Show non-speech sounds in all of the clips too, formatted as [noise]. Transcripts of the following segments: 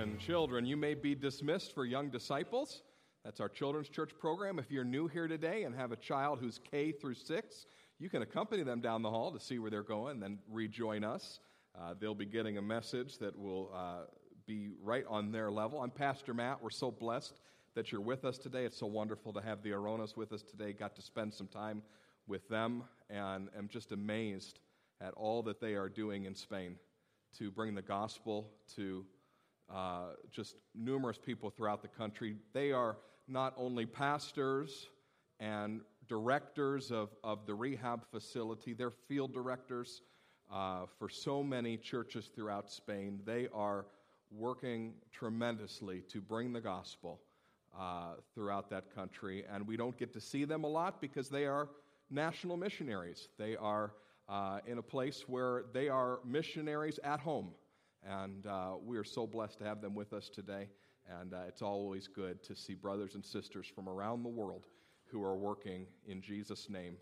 Children, children, you may be dismissed for young disciples. That's our children's church program. If you're new here today and have a child who's K through 6, you can accompany them down the hall to see where they're going, then rejoin us. Uh, they'll be getting a message that will uh, be right on their level. I'm Pastor Matt. We're so blessed that you're with us today. It's so wonderful to have the Aronas with us today. Got to spend some time with them and am just amazed at all that they are doing in Spain to bring the gospel to uh, just numerous people throughout the country. They are not only pastors and directors of, of the rehab facility, they're field directors uh, for so many churches throughout Spain. They are working tremendously to bring the gospel uh, throughout that country. And we don't get to see them a lot because they are national missionaries. They are uh, in a place where they are missionaries at home. And uh, we are so blessed to have them with us today. And uh, it's always good to see brothers and sisters from around the world who are working in Jesus' name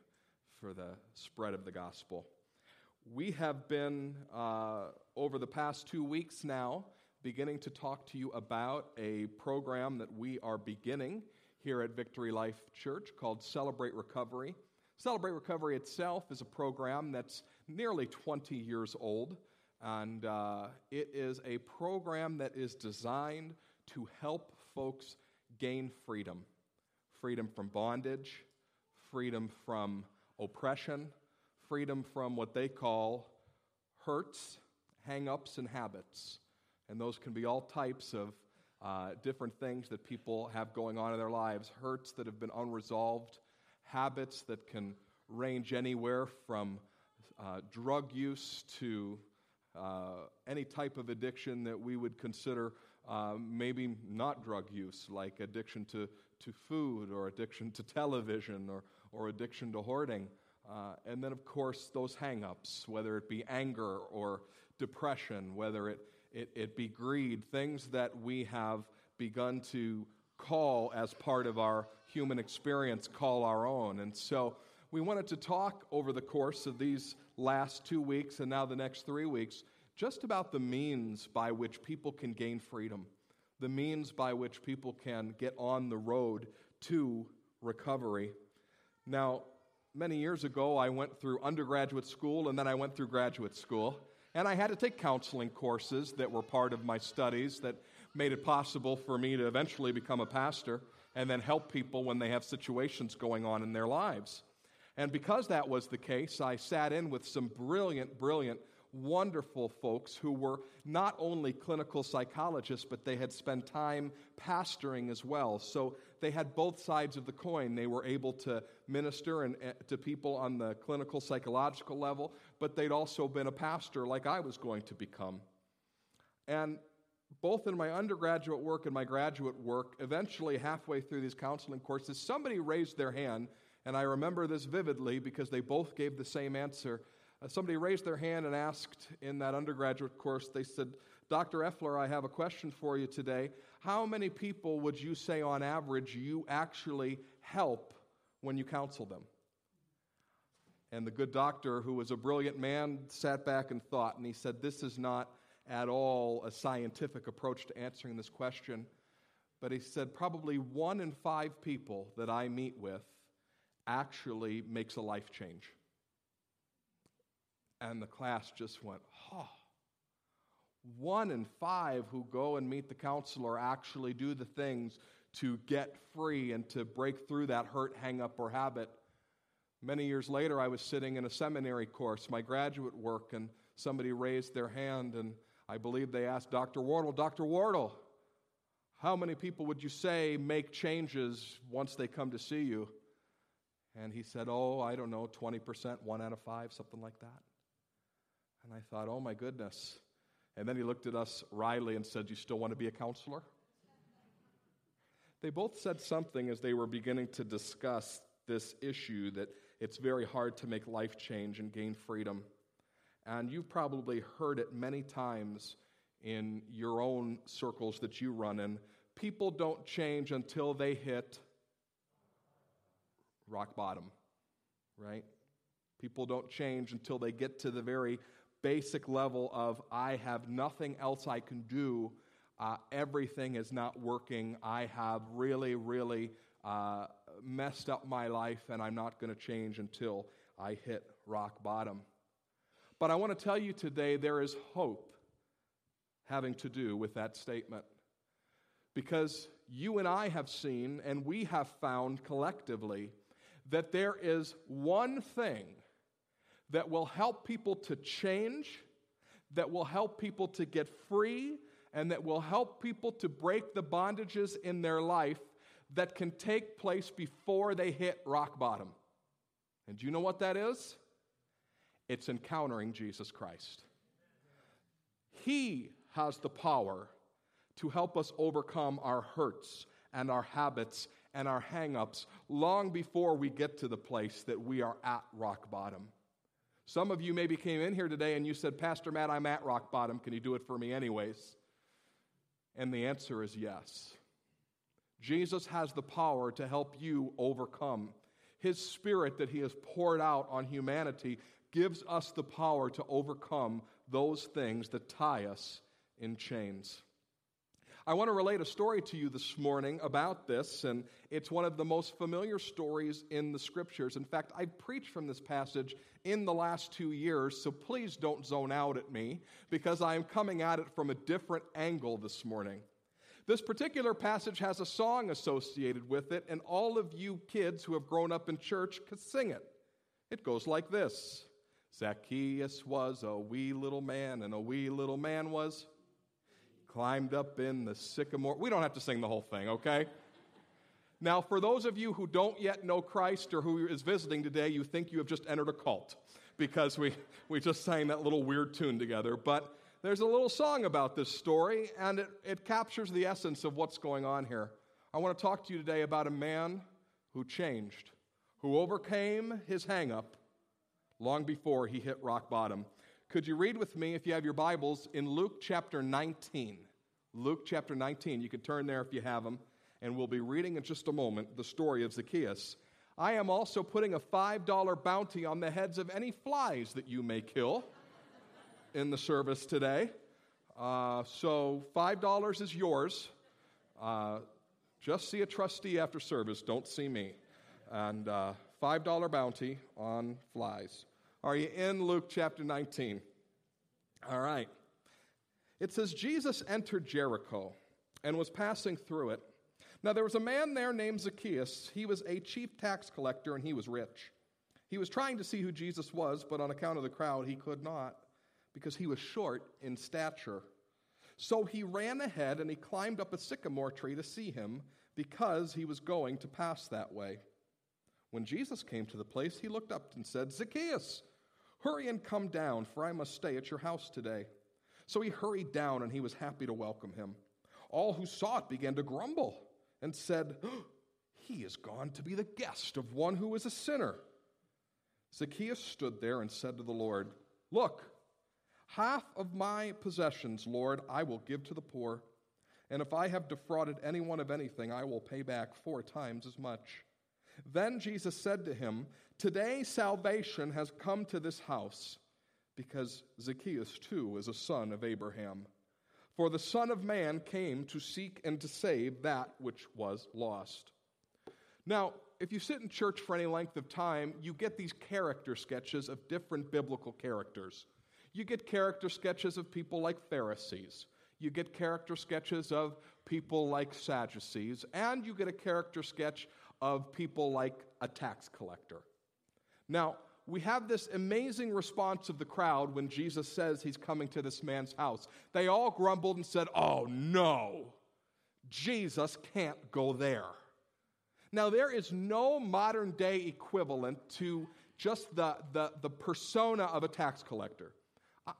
for the spread of the gospel. We have been, uh, over the past two weeks now, beginning to talk to you about a program that we are beginning here at Victory Life Church called Celebrate Recovery. Celebrate Recovery itself is a program that's nearly 20 years old. And uh, it is a program that is designed to help folks gain freedom freedom from bondage, freedom from oppression, freedom from what they call hurts, hang ups, and habits. And those can be all types of uh, different things that people have going on in their lives hurts that have been unresolved, habits that can range anywhere from uh, drug use to uh, any type of addiction that we would consider uh, maybe not drug use, like addiction to, to food or addiction to [laughs] television or, or addiction to hoarding. Uh, and then, of course, those hang ups, whether it be anger or depression, whether it, it, it be greed, things that we have begun to call as part of our human experience, call our own. And so, we wanted to talk over the course of these last two weeks and now the next three weeks just about the means by which people can gain freedom, the means by which people can get on the road to recovery. Now, many years ago, I went through undergraduate school and then I went through graduate school. And I had to take counseling courses that were part of my studies that made it possible for me to eventually become a pastor and then help people when they have situations going on in their lives. And because that was the case, I sat in with some brilliant, brilliant, wonderful folks who were not only clinical psychologists, but they had spent time pastoring as well. So they had both sides of the coin. They were able to minister and, uh, to people on the clinical psychological level, but they'd also been a pastor like I was going to become. And both in my undergraduate work and my graduate work, eventually halfway through these counseling courses, somebody raised their hand and I remember this vividly because they both gave the same answer. Uh, somebody raised their hand and asked in that undergraduate course, they said, Dr. Effler, I have a question for you today. How many people would you say on average you actually help when you counsel them? And the good doctor, who was a brilliant man, sat back and thought, and he said, This is not at all a scientific approach to answering this question. But he said, Probably one in five people that I meet with actually makes a life change. And the class just went, oh. One in five who go and meet the counselor actually do the things to get free and to break through that hurt, hang up, or habit. Many years later, I was sitting in a seminary course, my graduate work, and somebody raised their hand, and I believe they asked Dr. Wardle, Dr. Wardle, how many people would you say make changes once they come to see you? And he said, Oh, I don't know, 20%, one out of five, something like that. And I thought, Oh my goodness. And then he looked at us wryly and said, You still want to be a counselor? They both said something as they were beginning to discuss this issue that it's very hard to make life change and gain freedom. And you've probably heard it many times in your own circles that you run in. People don't change until they hit rock bottom, right? People don't change until they get to the very basic level of, I have nothing else I can do. uh, everything is not working. I have really, really uh, messed up my life, and I'm not going to change until I hit rock bottom. But I want to tell you today there is hope having to do with that statement. Because you and I have seen, and we have found collectively, that there is one thing that will help people to change, that will help people to get free, and that will help people to break the bondages in their life that can take place before they hit rock bottom. And do you know what that is? It's encountering Jesus Christ. He has the power to help us overcome our hurts and our habits and our hangups long before we get to the place that we are at rock bottom. Some of you maybe came in here today and you said, Pastor Matt, I'm at rock bottom. Can you do it for me, anyways? And the answer is yes. Jesus has the power to help you overcome. His spirit that he has poured out on humanity gives us the power to overcome those things that tie us in chains. I want to relate a story to you this morning about this, and it's one of the most familiar stories in the scriptures. In fact, I've preached from this passage in the last two years, so please don't zone out at me because I am coming at it from a different angle this morning. This particular passage has a song associated with it, and all of you kids who have grown up in church could sing it. It goes like this Zacchaeus was a wee little man, and a wee little man was climbed up in the sycamore. We don't have to sing the whole thing, okay? Now, for those of you who don't yet know Christ or who is visiting today, you think you have just entered a cult because we, we just sang that little weird tune together. But there's a little song about this story, and it, it captures the essence of what's going on here. I want to talk to you today about a man who changed, who overcame his hangup long before he hit rock bottom. Could you read with me, if you have your Bibles, in Luke chapter 19? Luke chapter 19. You can turn there if you have them, and we'll be reading in just a moment the story of Zacchaeus. I am also putting a $5 bounty on the heads of any flies that you may kill in the service today. Uh, so $5 is yours. Uh, just see a trustee after service, don't see me. And uh, $5 bounty on flies. Are you in Luke chapter 19? All right. It says, Jesus entered Jericho and was passing through it. Now, there was a man there named Zacchaeus. He was a chief tax collector and he was rich. He was trying to see who Jesus was, but on account of the crowd, he could not because he was short in stature. So he ran ahead and he climbed up a sycamore tree to see him because he was going to pass that way. When Jesus came to the place, he looked up and said, Zacchaeus, hurry and come down, for I must stay at your house today. So he hurried down, and he was happy to welcome him. All who saw it began to grumble and said, [gasps] He is gone to be the guest of one who is a sinner. Zacchaeus stood there and said to the Lord, Look, half of my possessions, Lord, I will give to the poor. And if I have defrauded anyone of anything, I will pay back four times as much. Then Jesus said to him, Today salvation has come to this house, because Zacchaeus too is a son of Abraham. For the Son of Man came to seek and to save that which was lost. Now, if you sit in church for any length of time, you get these character sketches of different biblical characters. You get character sketches of people like Pharisees. You get character sketches of people like Sadducees. And you get a character sketch of people like a tax collector. Now, we have this amazing response of the crowd when Jesus says he's coming to this man's house. They all grumbled and said, Oh no, Jesus can't go there. Now, there is no modern day equivalent to just the, the, the persona of a tax collector.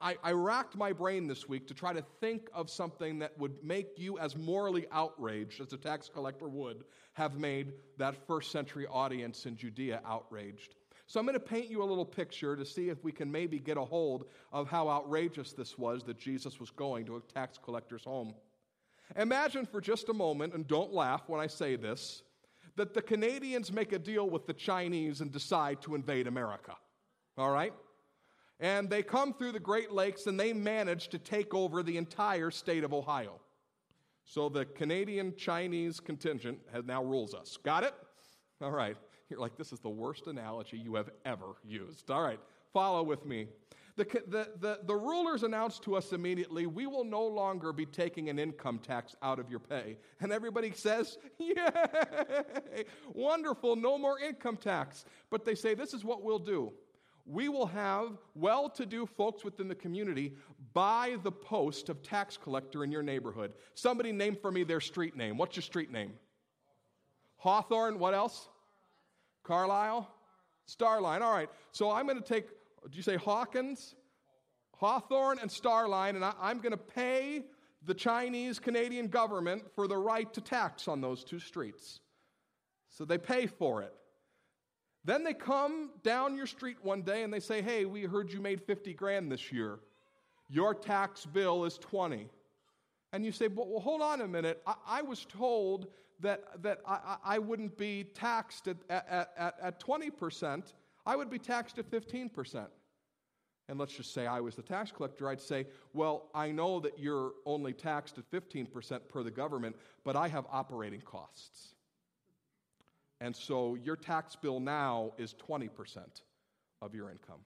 I, I, racked my brain this week to try to think of something that would make you as morally outraged as a tax collector would have made that first century audience in Judea outraged. So I'm going to paint you a little picture to see if we can maybe get a hold of how outrageous this was that Jesus was going to a tax collector's home. Imagine for just a moment, and don't laugh when I say this, that the Canadians make a deal with the Chinese and decide to invade America. All right? And they come through the Great Lakes and they manage to take over the entire state of Ohio. So the Canadian Chinese contingent has now rules us. Got it? All right. You're like, this is the worst analogy you have ever used. All right, follow with me. The, the, the, the, rulers announced to us immediately, we will no longer be taking an income tax out of your pay. And everybody says, Yay! Wonderful, no more income tax. But they say, this is what we'll do. We will have well to do folks within the community buy the post of tax collector in your neighborhood. Somebody name for me their street name. What's your street name? Hawthorne. What else? Carlisle? Starline. All right. So I'm going to take, do you say Hawkins? Hawthorne and Starline, and I, I'm going to pay the Chinese Canadian government for the right to tax on those two streets. So they pay for it. Then they come down your street one day and they say, Hey, we heard you made 50 grand this year. Your tax bill is 20. And you say, Well, hold on a minute. I, I was told that, that I, I wouldn't be taxed at, at, at, at 20%, I would be taxed at 15%. And let's just say I was the tax collector, I'd say, well, I know that you're only taxed at 15% per the government, but I have operating costs. And so your tax bill now is 20% of your income.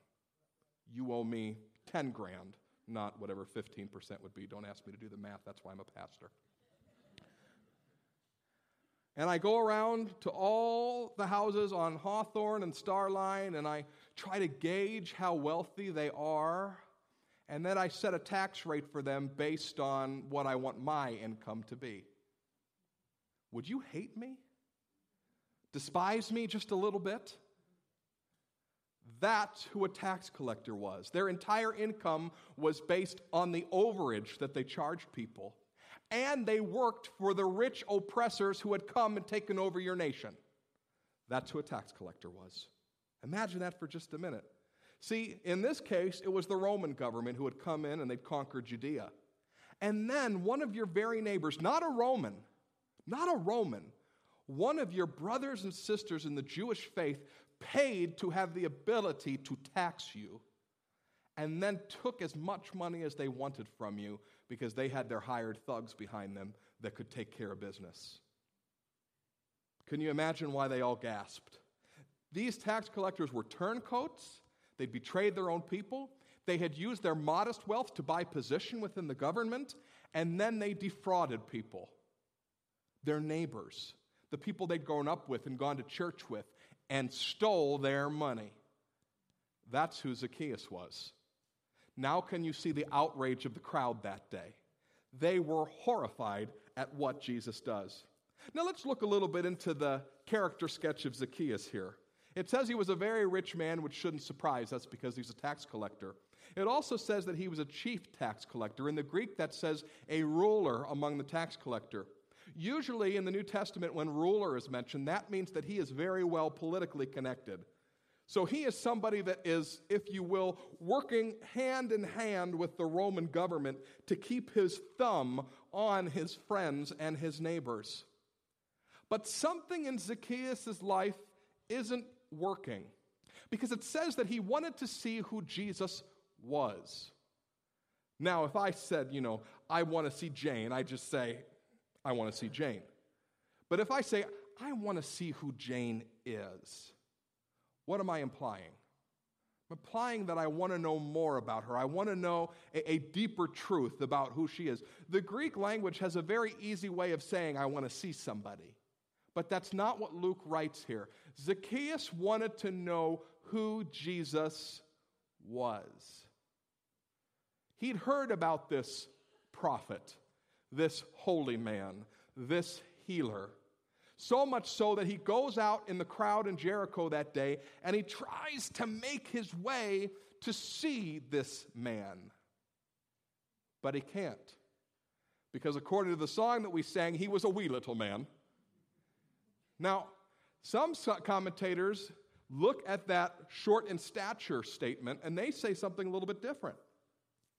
You owe me 10 grand, not whatever 15% would be. Don't ask me to do the math, that's why I'm a pastor. And I go around to all the houses on Hawthorne and Starline and I try to gauge how wealthy they are. And then I set a tax rate for them based on what I want my income to be. Would you hate me? Despise me just a little bit? That's who a tax collector was. Their entire income was based on the overage that they charged people and they worked for the rich oppressors who had come and taken over your nation. That's who a tax collector was. Imagine that for just a minute. See, in this case, it was the Roman government who had come in and they'd conquered Judea. And then one of your very neighbors, not a Roman, not a Roman, one of your brothers and sisters in the Jewish faith paid to have the ability to tax you and then took as much money as they wanted from you because they had their hired thugs behind them that could take care of business. Can you imagine why they all gasped? These tax collectors were turncoats, they'd betrayed their own people, they had used their modest wealth to buy position within the government, and then they defrauded people, their neighbors, the people they'd grown up with and gone to church with, and stole their money. That's who Zacchaeus was. Now, can you see the outrage of the crowd that day? They were horrified at what Jesus does. Now, let's look a little bit into the character sketch of Zacchaeus here. It says he was a very rich man, which shouldn't surprise us because he's a tax collector. It also says that he was a chief tax collector. In the Greek, that says a ruler among the tax collector. Usually in the New Testament, when ruler is mentioned, that means that he is very well politically connected. So he is somebody that is, if you will, working hand in hand with the Roman government to keep his thumb on his friends and his neighbors. But something in Zacchaeus' life isn't working because it says that he wanted to see who Jesus was. Now, if I said, you know, I want to see Jane, I just say, I want to see Jane. But if I say, I want to see who Jane is, what am I implying? I'm implying that I want to know more about her. I want to know a, a, deeper truth about who she is. The Greek language has a very easy way of saying, I want to see somebody. But that's not what Luke writes here. Zacchaeus wanted to know who Jesus was. He'd heard about this prophet, this holy man, this healer. So much so that he goes out in the crowd in Jericho that day and he tries to make his way to see this man. But he can't. Because according to the song that we sang, he was a wee little man. Now, some commentators look at that short in stature statement and they say something a little bit different.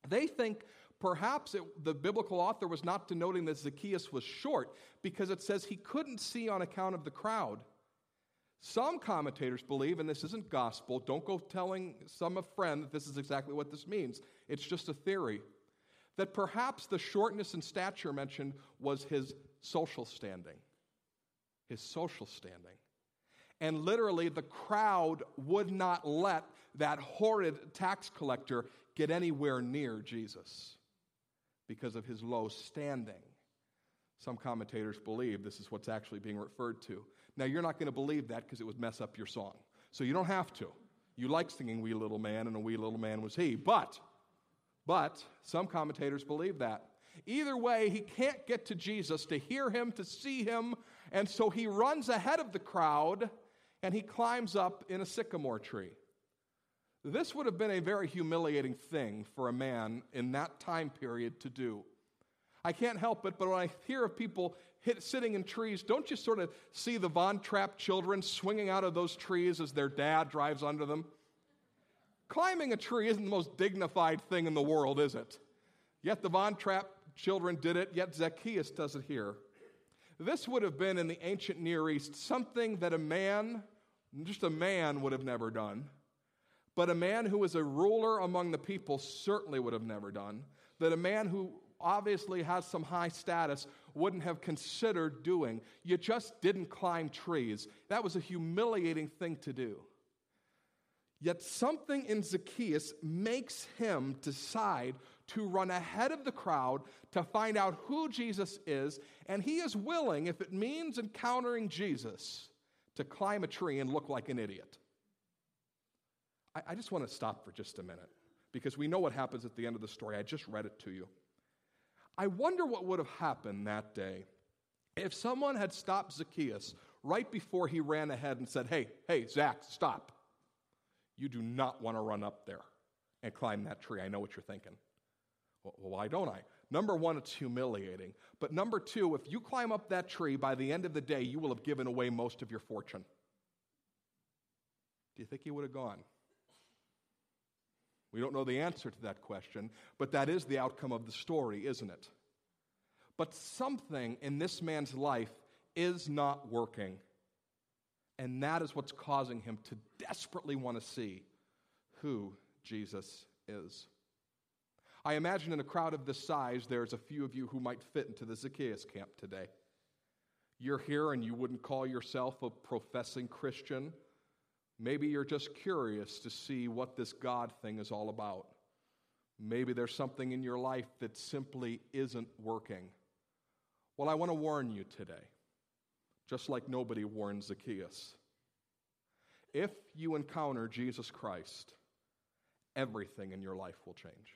They think Perhaps it, the biblical author was not denoting that Zacchaeus was short because it says he couldn't see on account of the crowd. Some commentators believe, and this isn't gospel, don't go telling some a friend that this is exactly what this means. It's just a theory. that perhaps the shortness in stature mentioned was his social standing. His social standing. And literally, the crowd would not let that horrid tax collector get anywhere near Jesus because of his low standing. Some commentators believe this is what's actually being referred to. Now, you're not going to believe that because it would mess up your song. So you don't have to. You like singing Wee Little Man, and a wee little man was he. But, but, some commentators believe that. Either way, he can't get to Jesus to hear him, to see him, and so he runs ahead of the crowd and he climbs up in a sycamore tree. This would have been a very humiliating thing for a man in that time period to do. I can't help it, but when I hear of people hit, sitting in trees, don't you sort of see the Von Trapp children swinging out of those trees as their dad drives under them? Climbing a tree isn't the most dignified thing in the world, is it? Yet the Von Trapp children did it, yet Zacchaeus does it here. This would have been in the ancient Near East something that a man, just a man, would have never done. But a man who was a ruler among the people certainly would have never done. That a man who obviously has some high status wouldn't have considered doing. You just didn't climb trees. That was a humiliating thing to do. Yet something in Zacchaeus makes him decide to run ahead of the crowd to find out who Jesus is, and he is willing, if it means encountering Jesus, to climb a tree and look like an idiot. I, I just want to stop for just a minute because we know what happens at the end of the story. I just read it to you. I wonder what would have happened that day if someone had stopped Zacchaeus right before he ran ahead and said, Hey, hey, Zach, stop. You do not want to run up there and climb that tree. I know what you're thinking. Well, why don't I? Number one, it's humiliating. But number two, if you climb up that tree, by the end of the day, you will have given away most of your fortune. Do you think he would have gone? We don't know the answer to that question, but that is the outcome of the story, isn't it? But something in this man's life is not working. And that is what's causing him to desperately want to see who Jesus is. I imagine in a crowd of this size, there's a few of you who might fit into the Zacchaeus camp today. You're here and you wouldn't call yourself a professing Christian. Maybe you're just curious to see what this God thing is all about. Maybe there's something in your life that simply isn't working. Well, I want to warn you today, just like nobody warned Zacchaeus. If you encounter Jesus Christ, everything in your life will change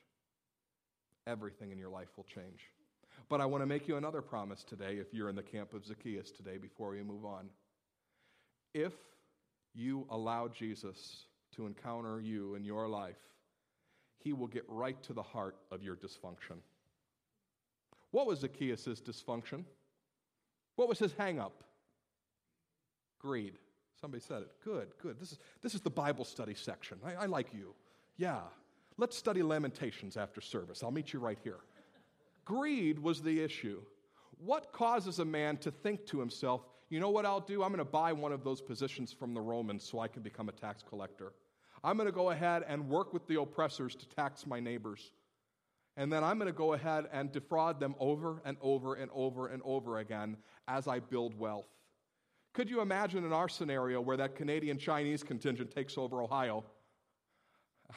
everything in your life will change. But I want to make you another promise today if you're in the camp of Zacchaeus today before we move on. If you allow Jesus to encounter you in your life, he will get right to the heart of your dysfunction. What was Zacchaeus' dysfunction? What was his hangup? Greed. Somebody said it. Good, good. This is, this is the Bible study section. I, I like you. Yeah. Let's study Lamentations after service. I'll meet you right here. Greed was the issue. What causes a man to think to himself, you know what I'll do? I'm going to buy one of those positions from the Romans so I can become a tax collector. I'm going to go ahead and work with the oppressors to tax my neighbors. And then I'm going to go ahead and defraud them over and over and over and over again as I build wealth. Could you imagine in our scenario where that Canadian Chinese contingent takes over Ohio?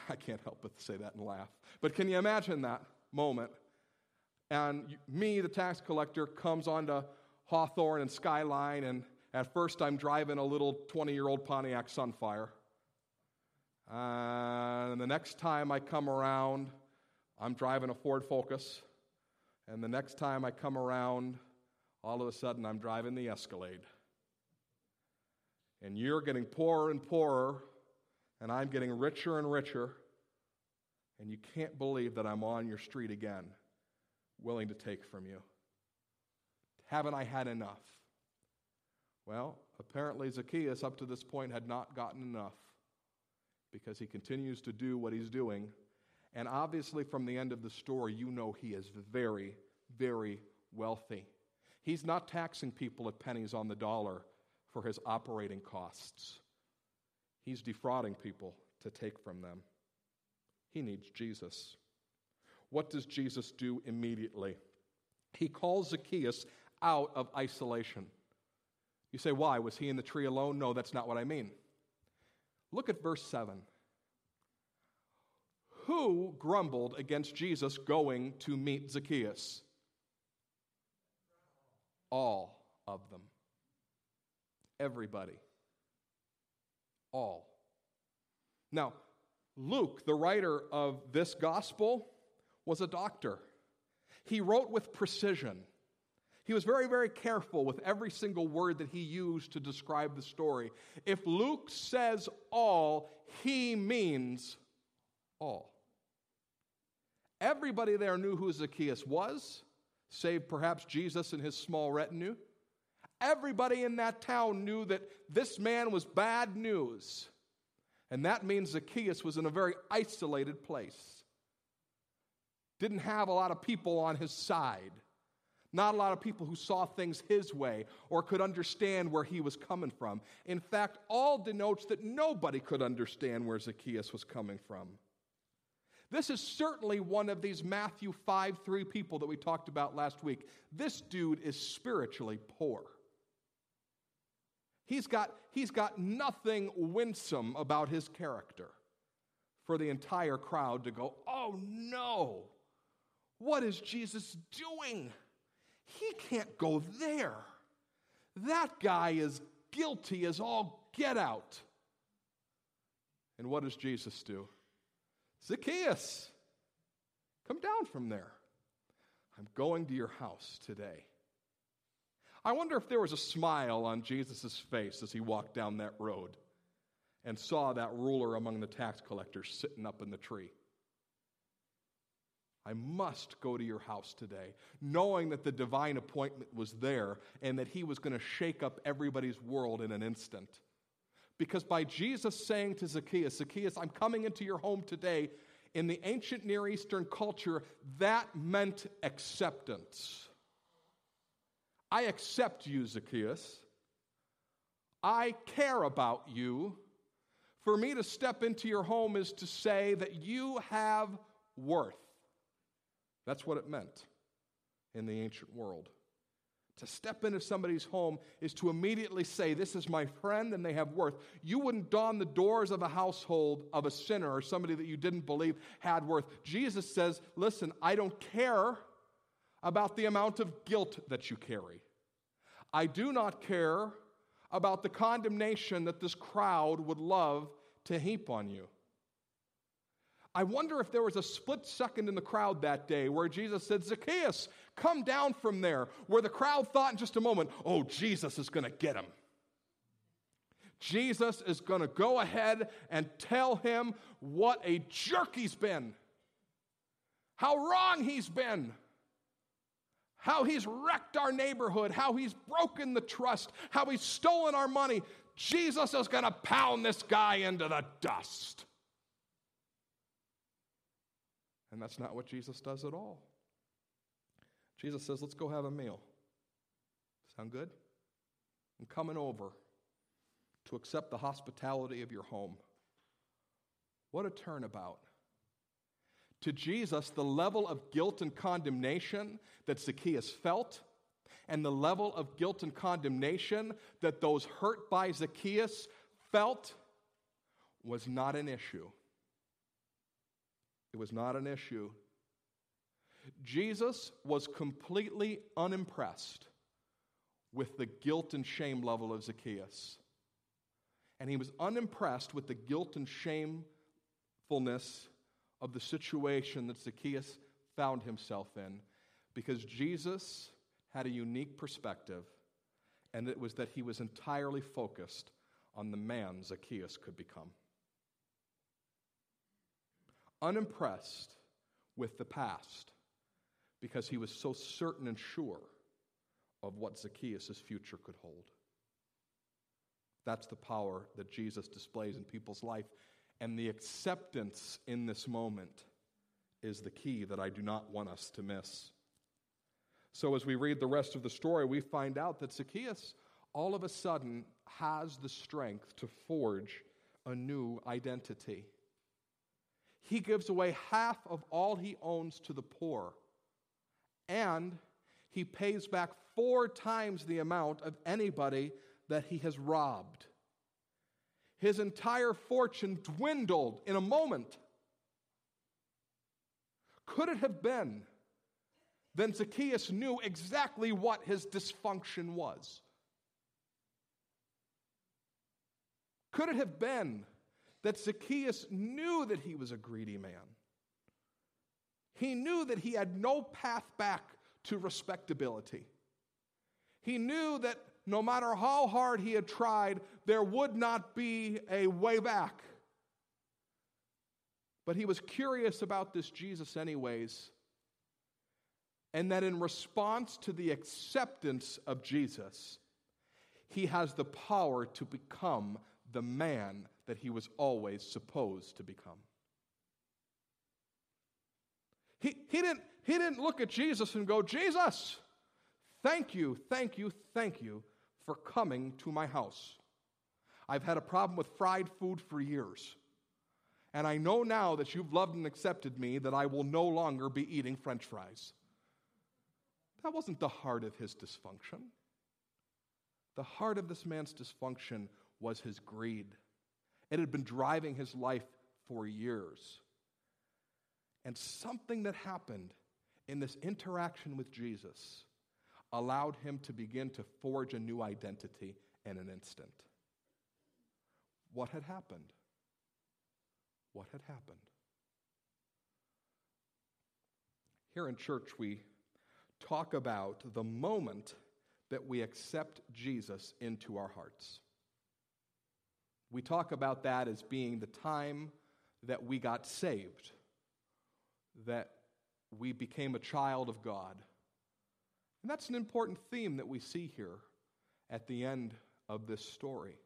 I can't help but say that and laugh. But can you imagine that moment? And me, the tax collector, comes onto Hawthorne and Skyline, and at first I'm driving a little 20 year old Pontiac Sunfire. Uh, and the next time I come around, I'm driving a Ford Focus. And the next time I come around, all of a sudden I'm driving the Escalade. And you're getting poorer and poorer and I'm getting richer and richer, and you can't believe that I'm on your street again, willing to take from you. Haven't I had enough? Well, apparently Zacchaeus, up to this point, had not gotten enough because he continues to do what he's doing. And obviously, from the end of the story, you know he is very, very wealthy. He's not taxing people at pennies on the dollar for his operating costs. He's defrauding people to take from them. He needs Jesus. what does Jesus do immediately? He calls Zacchaeus out of isolation. You say, why? Was he in the tree alone? No, that's not what I mean. Look at verse 7. Who grumbled against Jesus going to meet Zacchaeus? All of them. Everybody. All. Now, Luke, the writer of this gospel, was a doctor. He wrote with precision. He was very, very careful with every single word that he used to describe the story. If Luke says all, he means all. Everybody there knew who Zacchaeus was, save perhaps Jesus and his small retinue. Everybody in that town knew that this man was bad news. And that means Zacchaeus was in a very isolated place. Didn't have a lot of people on his side. Not a lot of people who saw things his way or could understand where he was coming from. In fact, all denotes that nobody could understand where Zacchaeus was coming from. This is certainly one of these Matthew 5 3 people that we talked about last week. This dude is spiritually poor. He's got, he's got nothing winsome about his character for the entire crowd to go, oh no, what is Jesus doing? He can't go there. That guy is guilty as all get out. And what does Jesus do? Zacchaeus, come down from there. I'm going to your house today. I wonder if there was a smile on Jesus' face as he walked down that road and saw that ruler among the tax collectors sitting up in the tree. I must go to your house today, knowing that the divine appointment was there and that he was going to shake up everybody's world in an instant. Because by Jesus saying to Zacchaeus, Zacchaeus, I'm coming into your home today, in the ancient Near Eastern culture, that meant acceptance. I accept you, Zacchaeus. I care about you. For me to step into your home is to say that you have worth. That's what it meant in the ancient world. To step into somebody's home is to immediately say, This is my friend and they have worth. You wouldn't dawn the doors of a household of a sinner or somebody that you didn't believe had worth. Jesus says, Listen, I don't care about the amount of guilt that you carry. I do not care about the condemnation that this crowd would love to heap on you. I wonder if there was a split second in the crowd that day where Jesus said, Zacchaeus, come down from there, where the crowd thought in just a moment, oh, Jesus is going to get him. Jesus is going to go ahead and tell him what a jerk he's been, how wrong he's been, how he's wrecked our neighborhood, how he's broken the trust, how he's stolen our money. Jesus is going to pound this guy into the dust. And that's not what Jesus does at all. Jesus says, Let's go have a meal. Sound good? I'm coming over to accept the hospitality of your home. What a turnabout. To Jesus, the level of guilt and condemnation that Zacchaeus felt, and the level of guilt and condemnation that those hurt by Zacchaeus felt, was not an issue. It was not an issue. Jesus was completely unimpressed with the guilt and shame level of Zacchaeus. And he was unimpressed with the guilt and shamefulness of the situation that Zacchaeus found himself in because Jesus had a unique perspective, and it was that he was entirely focused on the man Zacchaeus could become unimpressed with the past because he was so certain and sure of what Zacchaeus' future could hold. That's the power that Jesus displays in people's life. And the acceptance in this moment is the key that I do not want us to miss. So, as we read the rest of the story, we find out that Zacchaeus all of a sudden has the strength to forge a new identity. He gives away half of all he owns to the poor. And he pays back four times the amount of anybody that he has robbed. His entire fortune dwindled in a moment. Could it have been? Then Zacchaeus knew exactly what his dysfunction was. Could it have been that Zacchaeus knew that he was a greedy man? He knew that he had no path back to respectability. He knew that no matter how hard he had tried, there would not be a way back. But he was curious about this Jesus, anyways. And that in response to the acceptance of Jesus, he has the power to become the man that he was always supposed to become. He, he, didn't, he didn't look at Jesus and go, Jesus, thank you, thank you, thank you for coming to my house. I've had a problem with fried food for years. And I know now that you've loved and accepted me that I will no longer be eating french fries. That wasn't the heart of his dysfunction. The heart of this man's dysfunction was his greed. It had been driving his life for years. And something that happened in this interaction with Jesus allowed him to begin to forge a new identity in an instant. What had happened? What had happened? Here in church, we talk about the moment that we accept Jesus into our hearts. We talk about that as being the time that we got saved, that we became a child of God. And that's an important theme that we see here at the end of this story.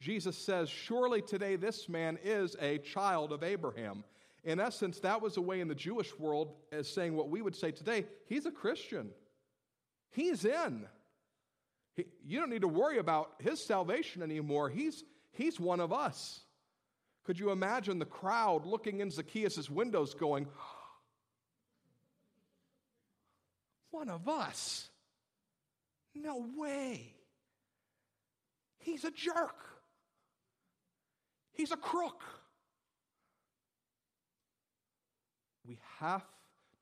Jesus says, Surely today this man is a child of Abraham. In essence, that was a way in the Jewish world as saying what we would say today he's a Christian. He's in. He, you don't need to worry about his salvation anymore. He's, he's one of us. Could you imagine the crowd looking in Zacchaeus' windows going, One of us? No way. He's a jerk. He's a crook. We have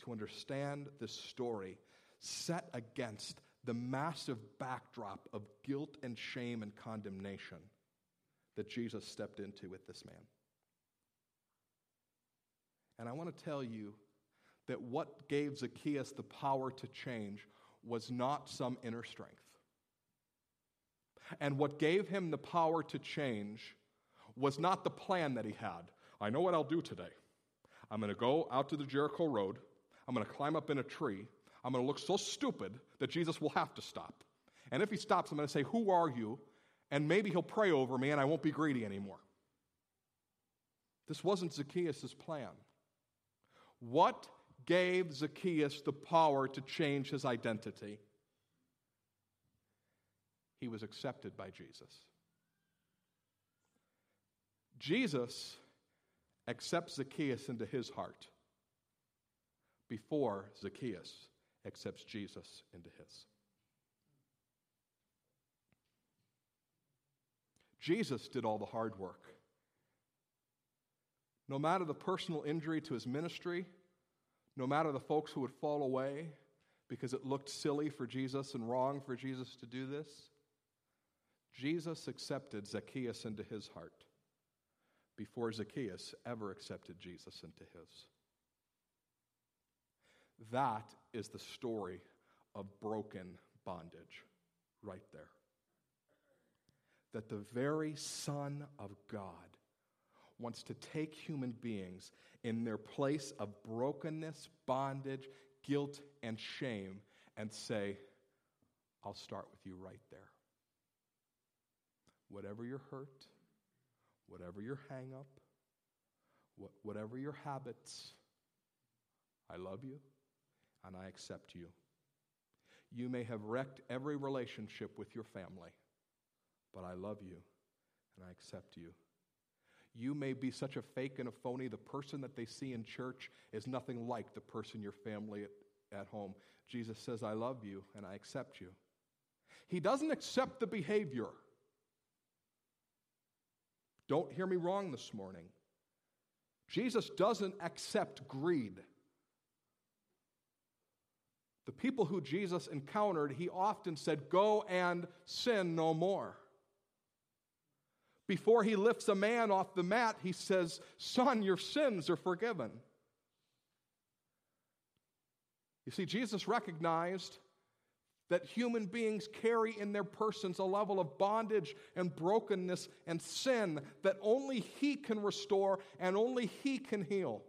to understand this story set against the massive backdrop of guilt and shame and condemnation that Jesus stepped into with this man. And I want to tell you that what gave Zacchaeus the power to change was not some inner strength. And what gave him the power to change was not the plan that he had. I know what I'll do today. I'm going to go out to the Jericho Road. I'm going to climb up in a tree. I'm going to look so stupid that Jesus will have to stop. And if he stops, I'm going to say, Who are you? And maybe he'll pray over me and I won't be greedy anymore. This wasn't Zacchaeus' plan. What gave Zacchaeus the power to change his identity? He was accepted by Jesus. Jesus accepts Zacchaeus into his heart before Zacchaeus accepts Jesus into his. Jesus did all the hard work. No matter the personal injury to his ministry, no matter the folks who would fall away because it looked silly for Jesus and wrong for Jesus to do this, Jesus accepted Zacchaeus into his heart before Zacchaeus ever accepted Jesus into his. That is the story of broken bondage right there. That the very Son of God wants to take human beings in their place of brokenness, bondage, guilt, and shame and say, I'll start with you right there. Whatever your hurt, whatever your hang up, whatever your habits, I love you and I accept you. You may have wrecked every relationship with your family, but I love you and I accept you. You may be such a fake and a phony. The person that they see in church is nothing like the person your family at, at home. Jesus says, I love you and I accept you. He doesn't accept the behavior. Don't hear me wrong this morning. Jesus doesn't accept greed. The people who Jesus encountered, he often said, Go and sin no more. Before he lifts a man off the mat, he says, Son, your sins are forgiven. You see, Jesus recognized that human beings carry in their persons a level of bondage and brokenness and sin that only He can restore and only He can heal.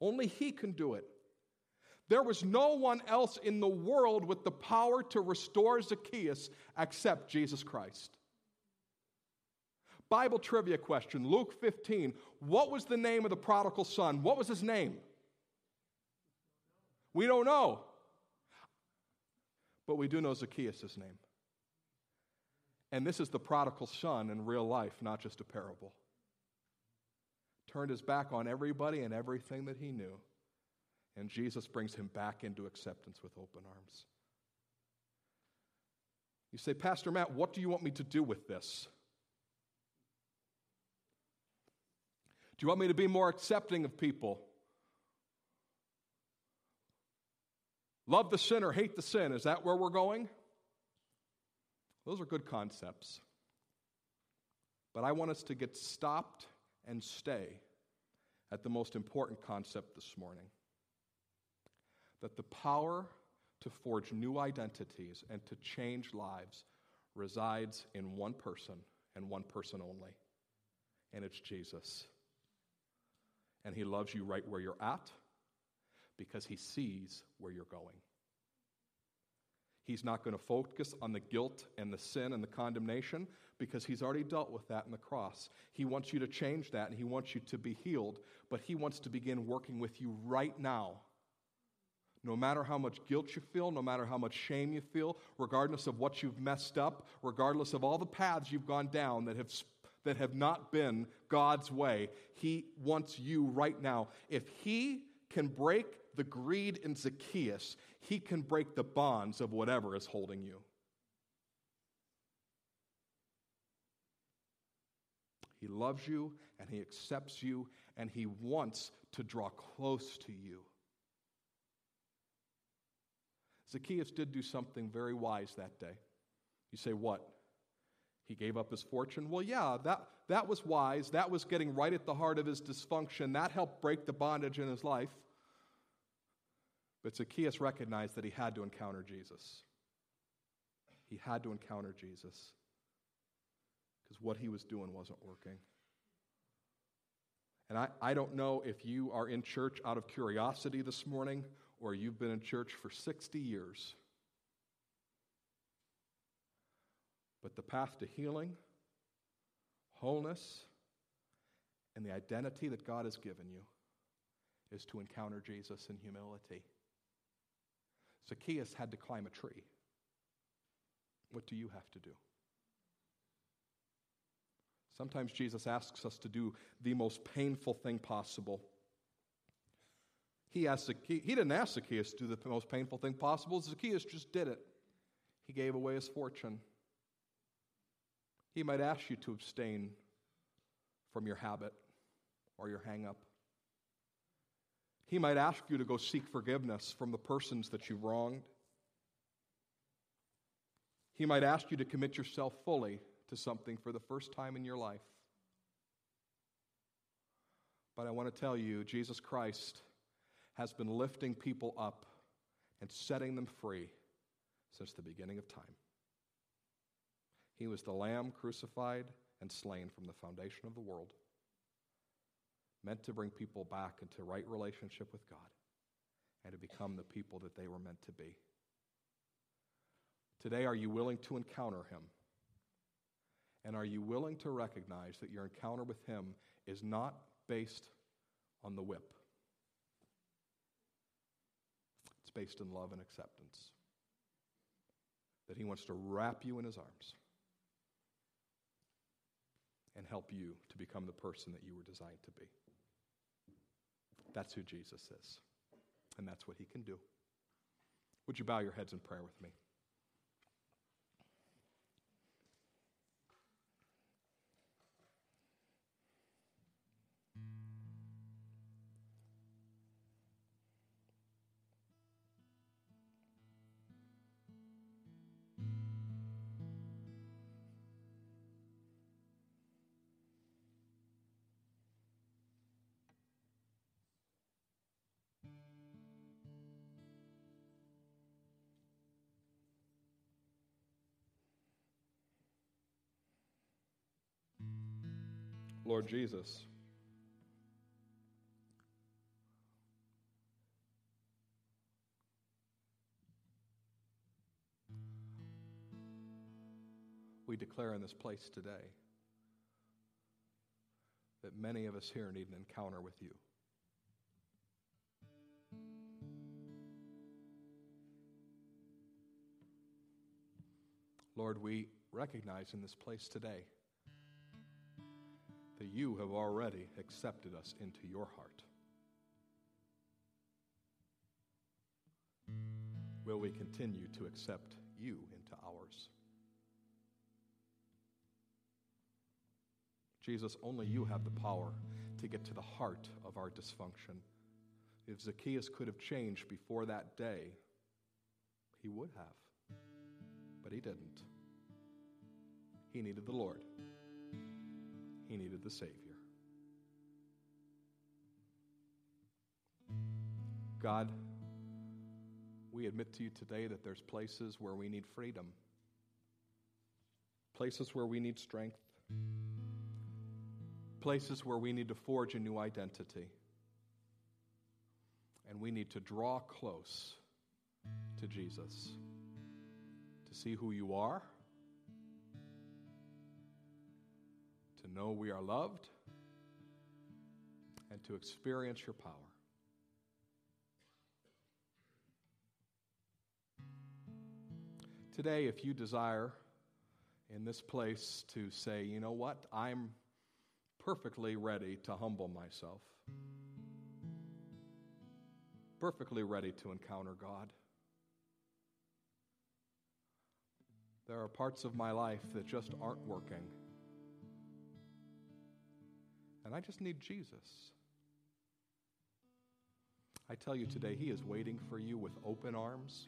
Only He can do it. There was no one else in the world with the power to restore Zacchaeus except Jesus Christ. Bible trivia question Luke 15. What was the name of the prodigal son? What was his name? We don't know. But we do know Zacchaeus' name. And this is the prodigal son in real life, not just a parable. Turned his back on everybody and everything that he knew. And Jesus brings him back into acceptance with open arms. You say, Pastor Matt, what do you want me to do with this? Do you want me to be more accepting of people? Love the sinner, hate the sin. Is that where we're going? Those are good concepts. But I want us to get stopped and stay at the most important concept this morning that the power to forge new identities and to change lives resides in one person and one person only, and it's Jesus. And He loves you right where you're at because He sees where you're going. He's not going to focus on the guilt and the sin and the condemnation because he's already dealt with that in the cross. He wants you to change that and he wants you to be healed, but he wants to begin working with you right now no matter how much guilt you feel, no matter how much shame you feel, regardless of what you've messed up, regardless of all the paths you've gone down that have, that have not been God's way, He wants you right now. If He can break the greed in Zacchaeus, He can break the bonds of whatever is holding you. He loves you and He accepts you and He wants to draw close to you. Zacchaeus did do something very wise that day. You say, what? He gave up his fortune? Well, yeah, that, that was wise. That was getting right at the heart of his dysfunction. That helped break the bondage in his life. But Zacchaeus recognized that he had to encounter Jesus. He had to encounter Jesus because what he was doing wasn't working. And I, I don't know if you are in church out of curiosity this morning or you've been in church for 60 years. But the path to healing, wholeness, and the identity that God has given you is to encounter Jesus in humility. Zacchaeus had to climb a tree. What do you have to do? Sometimes Jesus asks us to do the most painful thing possible. He, asked he didn't ask Zacchaeus to do the most painful thing possible. Zacchaeus just did it. He gave away his fortune. He might ask you to abstain from your habit or your hang up. He might ask you to go seek forgiveness from the persons that you've wronged. He might ask you to commit yourself fully to something for the first time in your life. But I want to tell you, Jesus Christ has been lifting people up and setting them free since the beginning of time. He was the Lamb crucified and slain from the foundation of the world, meant to bring people back into right relationship with God and to become the people that they were meant to be. Today, are you willing to encounter Him? And are you willing to recognize that your encounter with Him is not based on the whip? It's based in love and acceptance. That He wants to wrap you in His arms and help you to become the person that you were designed to be. That's who Jesus is, and that's what he can do. Would you bow your heads in prayer with me? Lord Jesus. We declare in this place today that many of us here need an encounter with you. Lord, we recognize in this place today that you have already accepted us into your heart. Will we continue to accept you into ours? Jesus, only you have the power to get to the heart of our dysfunction. If Zacchaeus could have changed before that day, he would have. But he didn't. He needed the Lord he needed the Savior. God, we admit to you today that there's places where we need freedom, places where we need strength, places where we need to forge a new identity. And we need to draw close to Jesus to see who you are know we are loved, and to experience your power. Today, if you desire in this place to say, you know what, I'm perfectly ready to humble myself, perfectly ready to encounter God. There are parts of my life that just aren't working and I just need Jesus. I tell you today, He is waiting for you with open arms.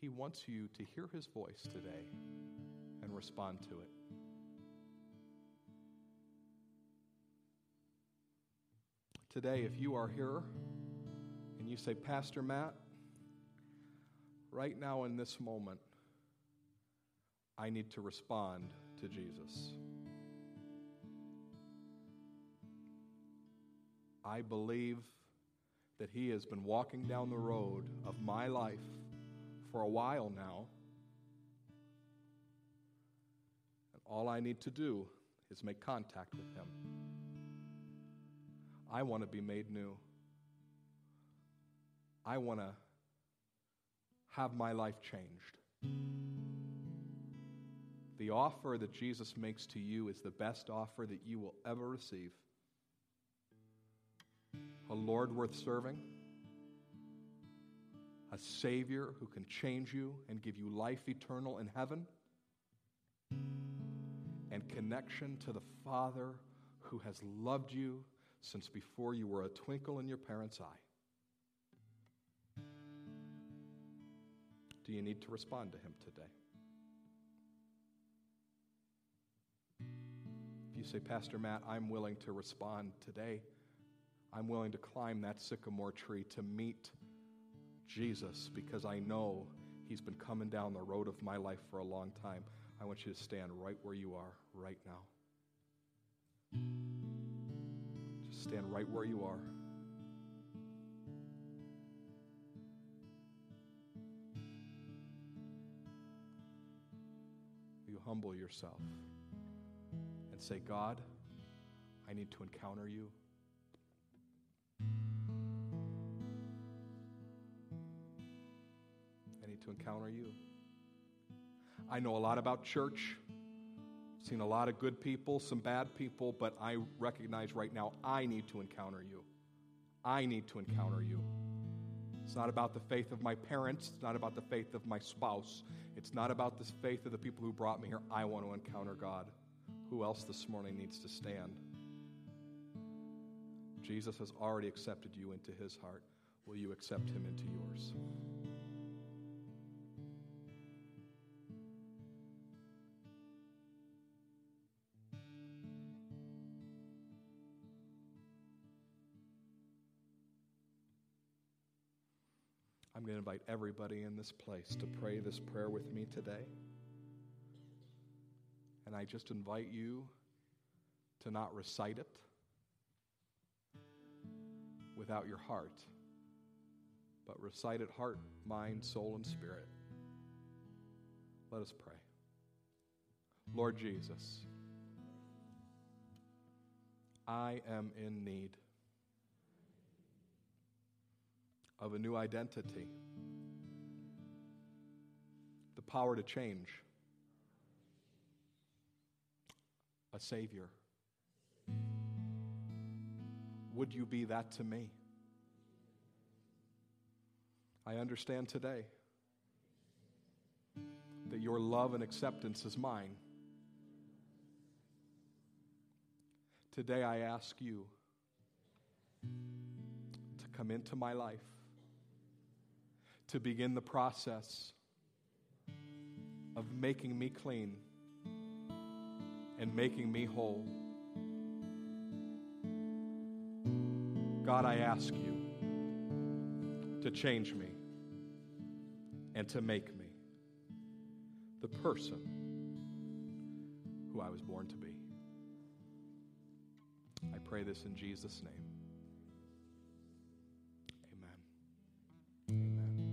He wants you to hear His voice today and respond to it. Today, if you are here and you say, Pastor Matt, right now in this moment, I need to respond to Jesus. I believe that He has been walking down the road of my life for a while now. And all I need to do is make contact with Him. I want to be made new. I want to have my life changed. The offer that Jesus makes to you is the best offer that you will ever receive. A Lord worth serving, a Savior who can change you and give you life eternal in heaven, and connection to the Father who has loved you since before you were a twinkle in your parents' eye. Do you need to respond to Him today? You say, Pastor Matt, I'm willing to respond today. I'm willing to climb that sycamore tree to meet Jesus because I know He's been coming down the road of my life for a long time. I want you to stand right where you are right now. Just stand right where you are. You humble yourself and say, God, I need to encounter you. I need to encounter you. I know a lot about church, seen a lot of good people, some bad people, but I recognize right now I need to encounter you. I need to encounter you. It's not about the faith of my parents. It's not about the faith of my spouse. It's not about the faith of the people who brought me here. I want to encounter God. Who else this morning needs to stand? Jesus has already accepted you into his heart. Will you accept him into yours? I'm going to invite everybody in this place to pray this prayer with me today. And I just invite you to not recite it without your heart, but recite it heart, mind, soul, and spirit. Let us pray. Lord Jesus, I am in need of a new identity, the power to change, a Savior. Would you be that to me? I understand today that your love and acceptance is mine. Today I ask you to come into my life, to begin the process of making me clean and making me whole. God, I ask you to change me and to make me the person who I was born to be. I pray this in Jesus' name.